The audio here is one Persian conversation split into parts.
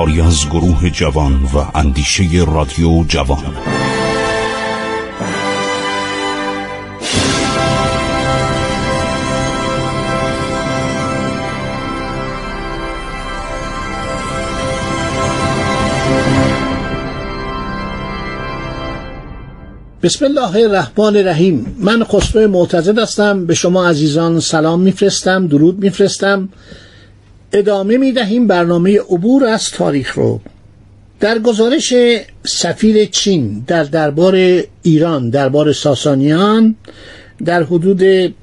کاری از گروه جوان و اندیشه رادیو جوان. بسم الله الرحمن الرحیم. من خسرو معتزد هستم. به شما عزیزان سلام میفرستم درود میفرستم. ادامه می‌دهیم برنامه عبور از تاریخ رو. در گزارش سفیر چین در دربار ایران دربار ساسانیان در حدود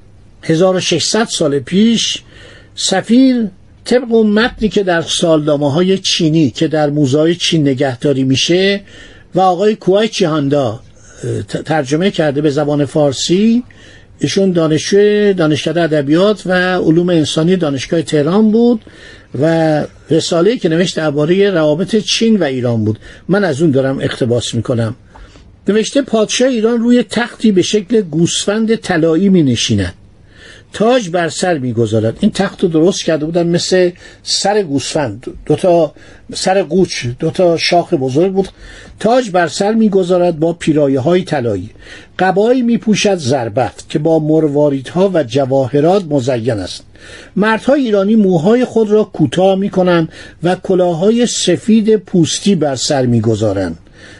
1600 سال پیش سفیر طبق اون متنی که در سالنامه های چینی که در موزای چین نگهداری میشه و آقای کوای چیهاندا ترجمه کرده به زبان فارسی ایشون دانشجو دانشکده ادبیات و علوم انسانی دانشگاه تهران بود و رساله که نوشت درباره روابط چین و ایران بود. من از اون دارم اقتباس می‌کنم. نوشته پادشاه ایران روی تختی به شکل گوسفند طلایی می نشیند تاج بر سر می‌گذارد. این تخت رو درست کرده بودن مثل سر گوسفند. دوتا سر قوچ دوتا شاخ بزرگ بود. تاج بر سر می‌گذارد با پیرایه های طلایی. قبایی میپوشد زربفت که با مرواریدها و جواهرات مزین است. مردهای ایرانی موهای خود را کوتاه می‌کنند و کلاهای سفید پوستی بر سر می‌گذارند.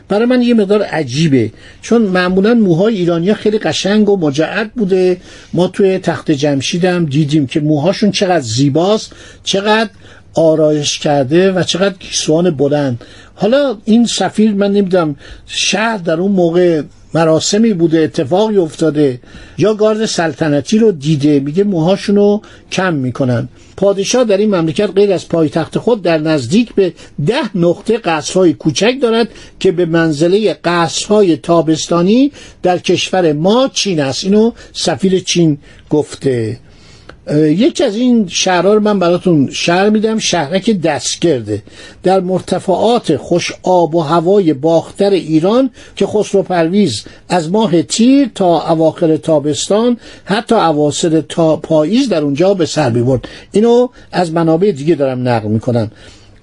برای من یه مقدار عجیبه. چون معمولا موهای ایرانیا خیلی قشنگ و مجعد بوده. ما توی تخت جمشیدم دیدیم که موهاشون چقدر زیباست چقدر آرایش کرده و چقدر گیسوان بلند. حالا این سفیر من نمی‌دونم شهر در اون موقع مراسمی بوده اتفاقی افتاده یا گارد سلطنتی رو دیده میگه موهاشونو کم می‌کنن. پادشاه در این مملکت غیر از پایتخت خود در نزدیک به ده نقطه قصرهای کوچک دارد که به منزله قصرهای تابستانی در کشور ما چین است. اینو سفیر چین گفته. یکی از این شهرها رو من براتون شهر میدم شهرک دستگرده. در مرتفعات خوش آب و هوای باختر ایران که خسرو پرویز از ماه تیر تا اواخر تابستان حتی اواسط تا پاییز در اونجا به سر می‌برد. اینو از منابع دیگه دارم نقل می‌کنم.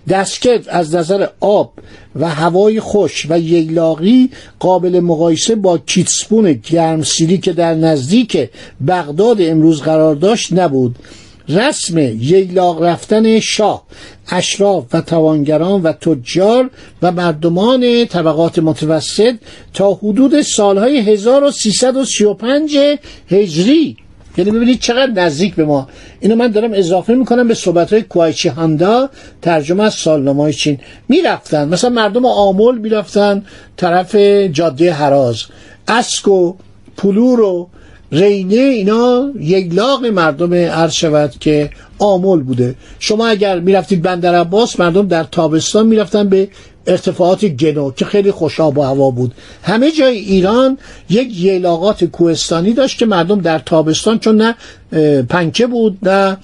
دستکرد از نظر آب و هوای خوش و ییلاقی قابل مقایسه با کیتسپون گرمسیری که در نزدیک بغداد امروز قرار داشت نبود. رسم ییلاق رفتن شاه اشراف و توانگران و تجار و مردمان طبقات متوسط تا حدود سالهای 1335 هجری یعنی ببینید چقدر نزدیک به ما. اینو من دارم اضافه می‌کنم به صحبت های کوایچی هاندا ترجمه از سالنامه چین. می‌رفتن. مثلا مردم آمول می‌رفتن طرف جاده حراز. اسک و و رینه اینا یک لاغ مردم عرض شود که آمول بوده. شما اگر می‌رفتید بندر عباس مردم در تابستان می‌رفتن به ارتفاعات گنو که خیلی خوشاب و هوا بود. همه جای ایران یک یلاقات کوهستانی داشت که مردم در تابستان چون نه پنکه بود نه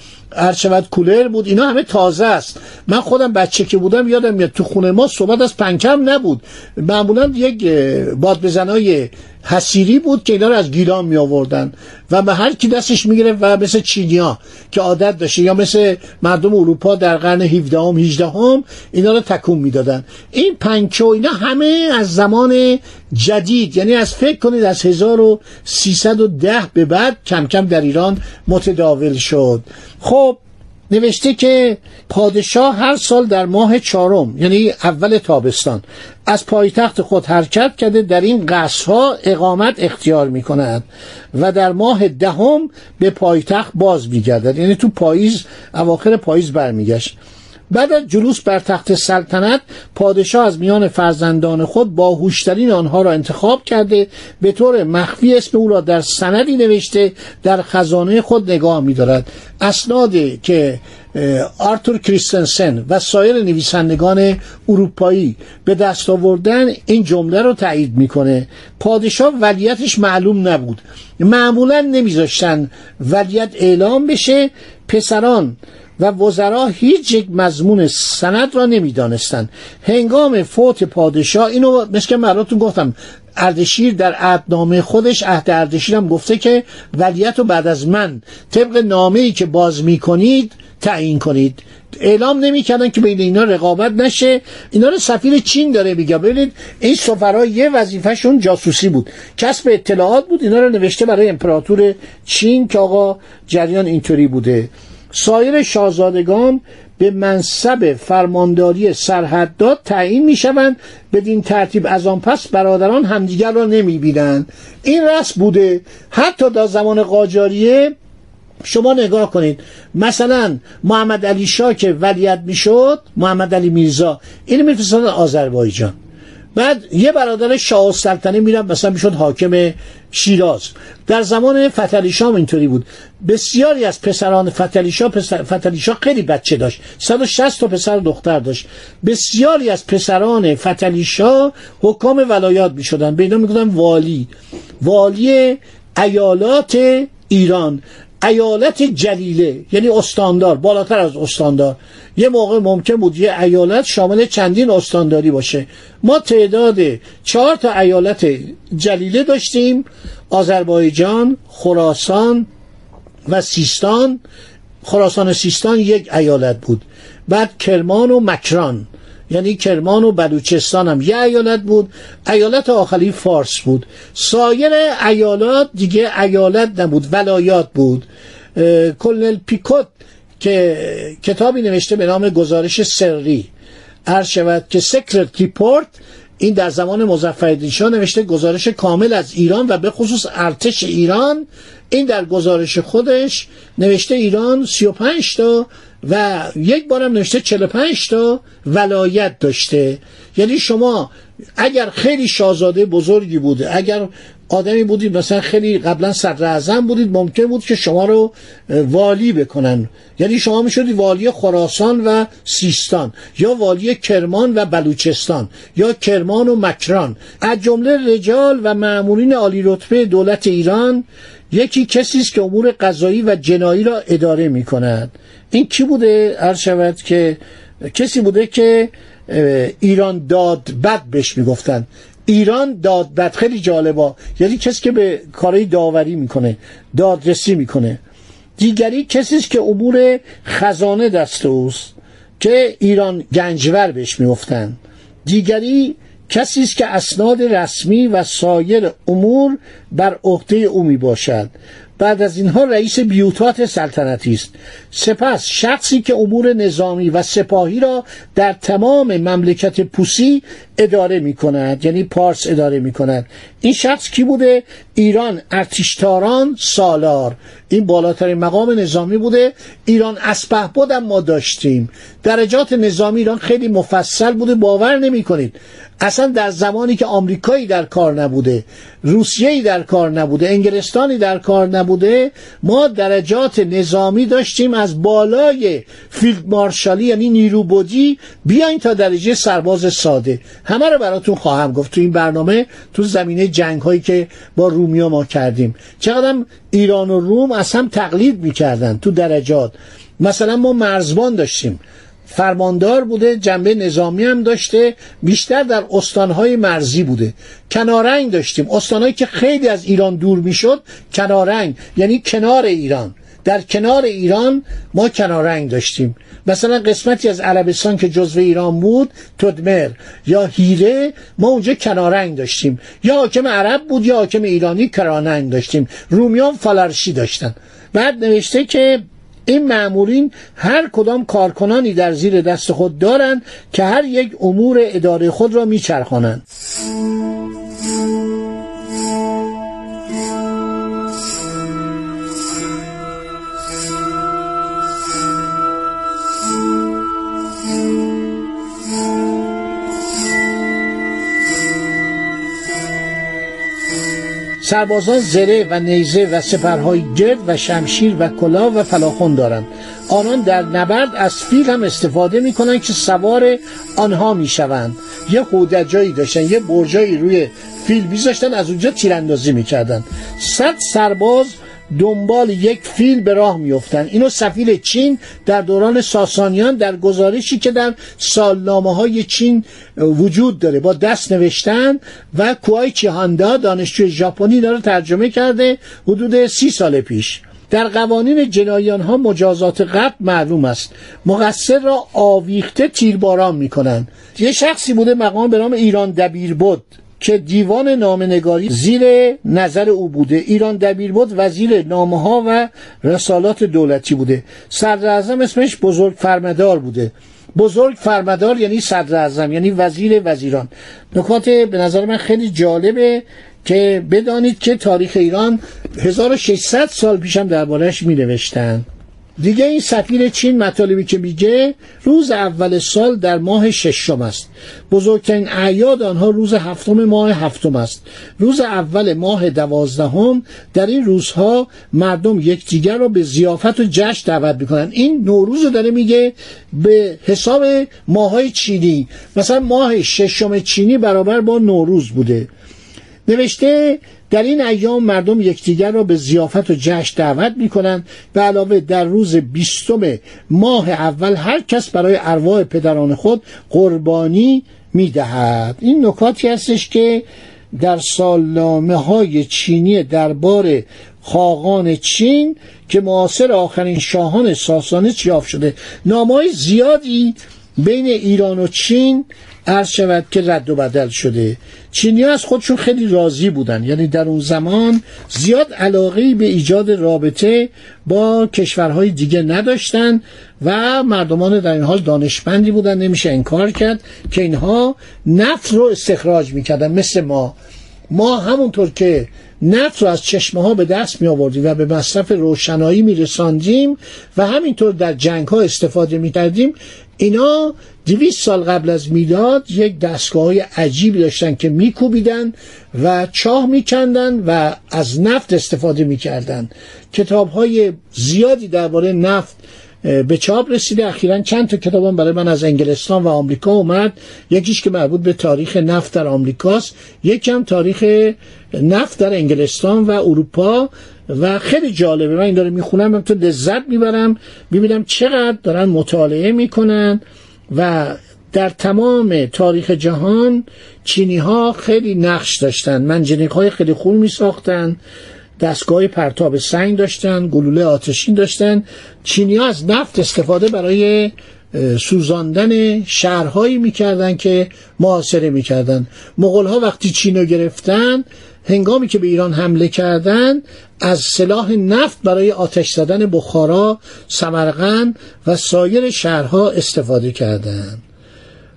شود کولر بود اینا همه تازه است. من خودم بچه که بودم یادم میاد تو خونه ما صحبت از پنکم نبود. معمولا یک باد بزنای حسیری بود که اینا رو از گیلان می آوردن و به هر کی دستش می‌گیره و مثل چینیا که عادت داشته یا مثل مردم اروپا در قرن 17 هم 18 هم اینا رو تکون می‌دادن. این پنکه و اینا همه از زمان جدید یعنی از فکر کنید از 1310 به بعد کم کم در ایران متداول شد. خب نوشته که پادشاه هر سال در ماه چهارم یعنی اول تابستان از پایتخت خود حرکت کرده در این قصرها اقامت اختیار می کند و در ماه دهم به پایتخت باز می گردد یعنی تو پاییز اواخر پاییز برمیگشت. بعد از جلوس بر تخت سلطنت پادشاه از میان فرزندان خود با هوشترین آنها را انتخاب کرده به طور مخفی اسم او را در سندی نوشته در خزانه خود نگاه می‌دارد. اسنادی که آرتور کریستنسن و سایر نویسندگان اروپایی به دست آوردن این جمله رو تایید می‌کنه. پادشاه ولیتش معلوم نبود. معمولا نمیذاشتن ولیت اعلام بشه پسران و وزرا هیچ یک مضمون سند را نمی‌دانستند. هنگام فوت پادشاه اینو مثل که مراتون گفتم اردشیر در عهدنامه خودش عهد اردشیر هم گفته که ولیت رو بعد از من طبق نامه ای که باز می‌کنید تعیین کنید. اعلام نمی‌کردن که بین اینا رقابت نشه. اینا رو سفیر چین داره میگه. ببینید این سفرا یه وظیفهشون جاسوسی بود. کسب اطلاعات بود اینا رو نوشته برای امپراتور چین که آقا جریان اینطوری بوده. سایر شاهزادگان به منصب فرمانداری سرحدات تعیین می‌شوند بدین ترتیب از آن پس برادران همدیگر را نمی‌بینند. این رسم بوده. حتی در زمان قاجاریه شما نگاه کنید. مثلا محمد علی شاه که ولیت می‌شد محمد علی میرزا اینو میفرستادن آذربایجان. بعد یه برادر شاه السلطنه میرم مثلا می‌شد حاکم شیراز. در زمان فتلی شاه اینطوری بود. بسیاری از پسران فتلی شاه پسر فتلی شاه خیلی بچه داشت. 160 تا پسر و دختر داشت. بسیاری از پسران فتلی شاه حکام ولایات می‌شدن. به اینا می‌گفتن والی. والی ایالات ایران. ایالت جلیله یعنی استاندار بالاتر از استاندار. یه موقع ممکن بود یه ایالت شامل چندین استانداری باشه. ما تعداد چهار تا ایالت جلیله داشتیم. آذربایجان خراسان و سیستان. خراسان و سیستان یک ایالت بود. بعد کرمان و مکران. یعنی کرمان و بلوچستان هم. یه ایالت بود ایالت آخری فارس بود. سایر ایالات دیگه ایالت نبود ولایات بود. کلنل پیکوت که کتابی نوشته به نام گزارش سری. هر شود که secret report این در زمان مظفرالدین شاه نوشته گزارش کامل از ایران و به خصوص ارتش ایران. این در گزارش خودش نوشته ایران 35 تا و یک بارم نوشته 45 تا ولایت داشته. یعنی شما اگر خیلی شاهزاده بزرگی بوده اگر آدمی بودید مثلا خیلی قبلا صدر اعظم بودید ممکن بود که شما رو والی بکنن. یعنی شما می‌شدید والی خراسان و سیستان یا والی کرمان و بلوچستان یا کرمان و مکران. از جمله رجال و معمولین عالی رتبه دولت ایران یکی کسی است که امور قضایی و جنایی را اداره می کند این کی بوده؟ هر شود که کسی بوده که ایران داد بد بهش می‌گفتن. ایران داد بد خیلی جالبا یعنی کسی که به کارهای داوری می‌کنه دادرسی می‌کنه. دیگری کسی است که امور خزانه دست اوست که ایران گنجور بهش می‌گفتن دیگری کسی است که اسناد رسمی و سایر امور بر عهده او می باشد بعد از اینها رئیس بیوتات سلطنتی است. سپس شخصی که امور نظامی و سپاهی را در تمام مملکت پوسی اداره می کند یعنی پارس اداره می کند این شخص کی بوده؟ ایران ارتشتاران سالار. این بالاترین مقام نظامی بوده. ایران اسپه بودم ما داشتیم. درجات نظامی ایران خیلی مفصل بوده باور نمی کنید اصلا در زمانی که آمریکایی در کار نبوده روسیه‌ای در کار نبوده انگلستانی در کار نبوده ما درجات نظامی داشتیم از بالای فیلد مارشالی یعنی نیروبودی بیاین تا درجه سرباز ساده. همه رو براتون خواهم گفت. تو این برنامه تو زمینه جنگ هایی که با رومیا ما کردیم. چقدر ایران و روم از هم تقلید می‌کردن تو درجات. مثلا ما مرزبان داشتیم. فرماندار بوده جنبه نظامی هم داشته بیشتر در استانهای مرزی بوده. کنارنگ داشتیم. استانهایی که خیلی از ایران دور می‌شد کنارنگ یعنی کنار ایران. در کنار ایران ما کنارنگ داشتیم. مثلا قسمتی از عربستان که جزو ایران بود تدمر یا هیره ما اونجا کنارنگ داشتیم. یا حاکم عرب بود یا حاکم ایرانی کراننگ داشتیم. رومیان فالرشی داشتن. بعد نوشته که این معمولین هر کدام کارکنانی در زیر دست خود دارند که هر یک امور اداره خود را میچرخانند. سربازان زره و نیزه و سپرهای گرد و شمشیر و کلاه و فلاخون دارند. آنان در نبرد از فیل هم استفاده می کنند که سوار آنها می شوند یه خودجایی داشتن یه برجایی روی فیل بیزاشتن از اونجا تیراندازی می کردن صد سرباز دنبال یک فیل به راه میفتن اینو سفیر چین در دوران ساسانیان در گزارشی که در سالنامه های چین وجود داره با دست نوشتن و کوای چیهاندا دانشجوی ژاپنی داره ترجمه کرده حدود سی سال پیش. در قوانین جنایان ها مجازات قتل معلوم است. مقصر را آویخته تیرباران می‌کنند. یه شخصی بوده مقام به نام ایران دبیر بود که دیوان نامنگاری زیر نظر او بوده. ایران دبیر بود وزیر نامه ها و رسالات دولتی بوده. صدر اسمش بزرگ فرمدار بوده. بزرگ فرمدار یعنی صدر اعظم یعنی وزیر وزیران. نکات به نظر من خیلی جالبه که بدانید که تاریخ ایران 1600 سال پیشم دربارهش می نوشتن دیگه این سفیر چین مطالبی که میگه روز اول سال در ماه ششم است. بزرگترین اعیاد آنها روز هفتم ماه هفتم است. روز اول ماه دوازدهم در این روزها مردم یکدیگر را به زیافت و جشن دعوت می‌کنن این نوروز رو داره میگه به حساب ماهای چینی. مثلا ماه ششم چینی برابر با نوروز بوده. نوشته در این ایام مردم یکدیگر را به زیافت و جشن دعوت می کنند به علاوه در روز بیستم ماه اول هر کس برای ارواح پدران خود قربانی می دهد این نکاتی هستش که در سالنامه های چینی دربار خاقان چین که معاصر آخرین شاهان ساسانه چیاف شده نامهای زیادی بین ایران و چین عرض شود که رد و بدل شده. چینی از خودشون خیلی راضی بودن. یعنی در اون زمان زیاد علاقه به ایجاد رابطه با کشورهای دیگه نداشتن و مردمان در این حال دانشمندی بودن. نمیشه انکار کرد که اینها نفت رو استخراج می‌کردن. مثل ما. ما همونطور که نفت رو از چشمه ها به دست می آوردیم و به مصرف روشنایی می رساندیم و همینطور در جنگ ها استفاده می کردیم اینا دویست سال قبل از میلاد یک دستگاه های عجیبی داشتن که میکوبیدن و چاه میکندن و از نفت استفاده می‌کردن. کتاب های زیادی درباره نفت به چاپ رسیده. اخیرا چند تا کتابم برای من از انگلستان و آمریکا اومد. یکیش که مربوط به تاریخ نفت در آمریکاست. یکم تاریخ نفت در انگلستان و اروپا. و خیلی جالبه. من این داره می‌خونم تو لذت می‌برم ببینم چقدر دارن مطالعه می‌کنن و در تمام تاریخ جهان چینی ها خیلی نقش داشتن. منجنیق های خیلی خوب می ساختن دستگاه پرتاب سنگ داشتن گلوله آتشین داشتن. چینی ها از نفت استفاده برای سوزاندن شهرهایی می‌کردن که محاصره می‌کردن. مغول ها وقتی چین رو گرفتن هنگامی که به ایران حمله کردند از سلاح نفت برای آتش زدن بخارا، سمرقند و سایر شهرها استفاده کردند.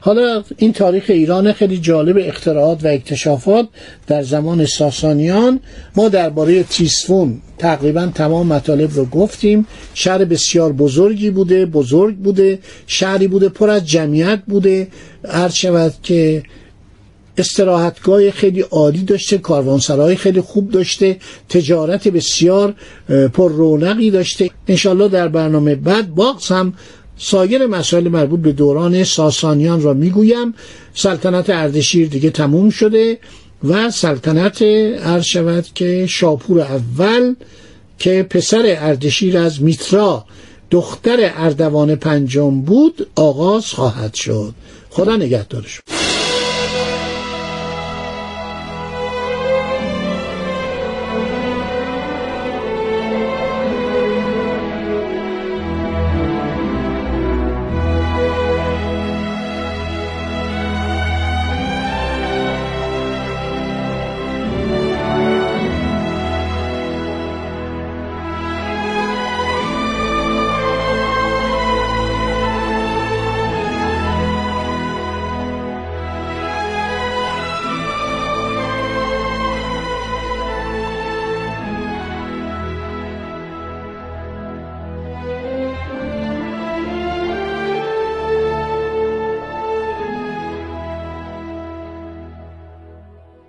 حالا این تاریخ ایران خیلی جالب اختراعات و اکتشافات در زمان ساسانیان. ما درباره تیسفون تقریبا تمام مطالب رو گفتیم. شهر بسیار بزرگی بوده بزرگ بوده. شهری بوده پر از جمعیت بوده. هر شود که استراحتگاه خیلی عالی داشته کاروانسرای خیلی خوب داشته تجارت بسیار پر رونقی داشته. انشالله در برنامه بعد باقص هم سایر مسائل مربوط به دوران ساسانیان را می‌گویم. سلطنت اردشیر دیگه تموم شده و سلطنت عرض شود که شاپور اول که پسر اردشیر از میترا دختر اردوان پنجم بود آغاز خواهد شد. خدا نگهدارش